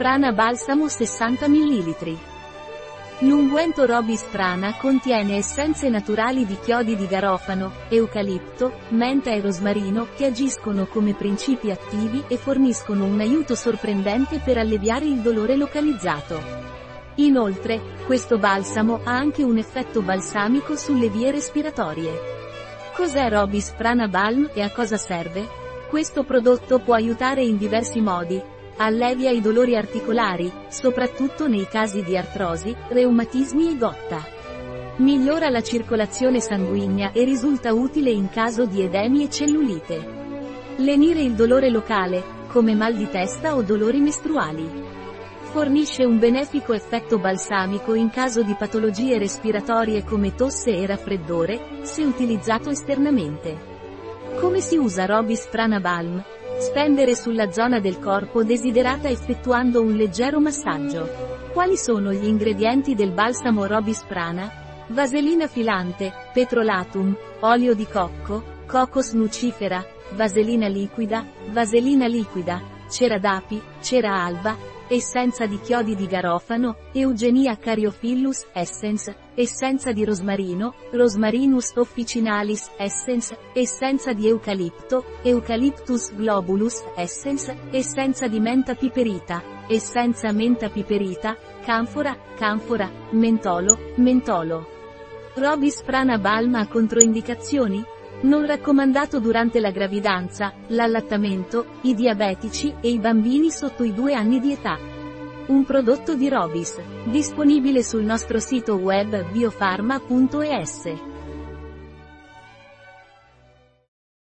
Prana Balsamo 60 ml. L'unguento Robis Prana contiene essenze naturali di chiodi di garofano, eucalipto, menta e rosmarino che agiscono come principi attivi e forniscono un aiuto sorprendente per alleviare il dolore localizzato. Inoltre, questo balsamo ha anche un effetto balsamico sulle vie respiratorie. Cos'è Robis Prana Balm e a cosa serve? Questo prodotto può aiutare in diversi modi, Allevia i dolori articolari, soprattutto nei casi di artrosi, reumatismi e gotta. Migliora la circolazione sanguigna e risulta utile in caso di edemi e cellulite. Lenire il dolore locale, come mal di testa o dolori mestruali. Fornisce un benefico effetto balsamico in caso di patologie respiratorie come tosse e raffreddore, se utilizzato esternamente. Come si usa Robis Prana Balm? Spendere sulla zona del corpo desiderata effettuando un leggero massaggio. Quali sono gli ingredienti del balsamo Robis Prana? Vaselina filante, petrolatum, olio di cocco, cocos nucifera, vaselina liquida, vaselina liquida, cera d'api, cera alba, essenza di chiodi di garofano, Eugenia Cariophilus essence, essenza di rosmarino, Rosmarinus officinalis essence, essenza di eucalipto, Eucalyptus globulus essence, essenza di menta piperita, essenza menta piperita, canfora, canfora, mentolo, mentolo. Robis prana balma controindicazioni? Non raccomandato durante la gravidanza, l'allattamento, i diabetici e i bambini sotto i due anni di età. Un prodotto di Robis, disponibile sul nostro sito web biofarma.es.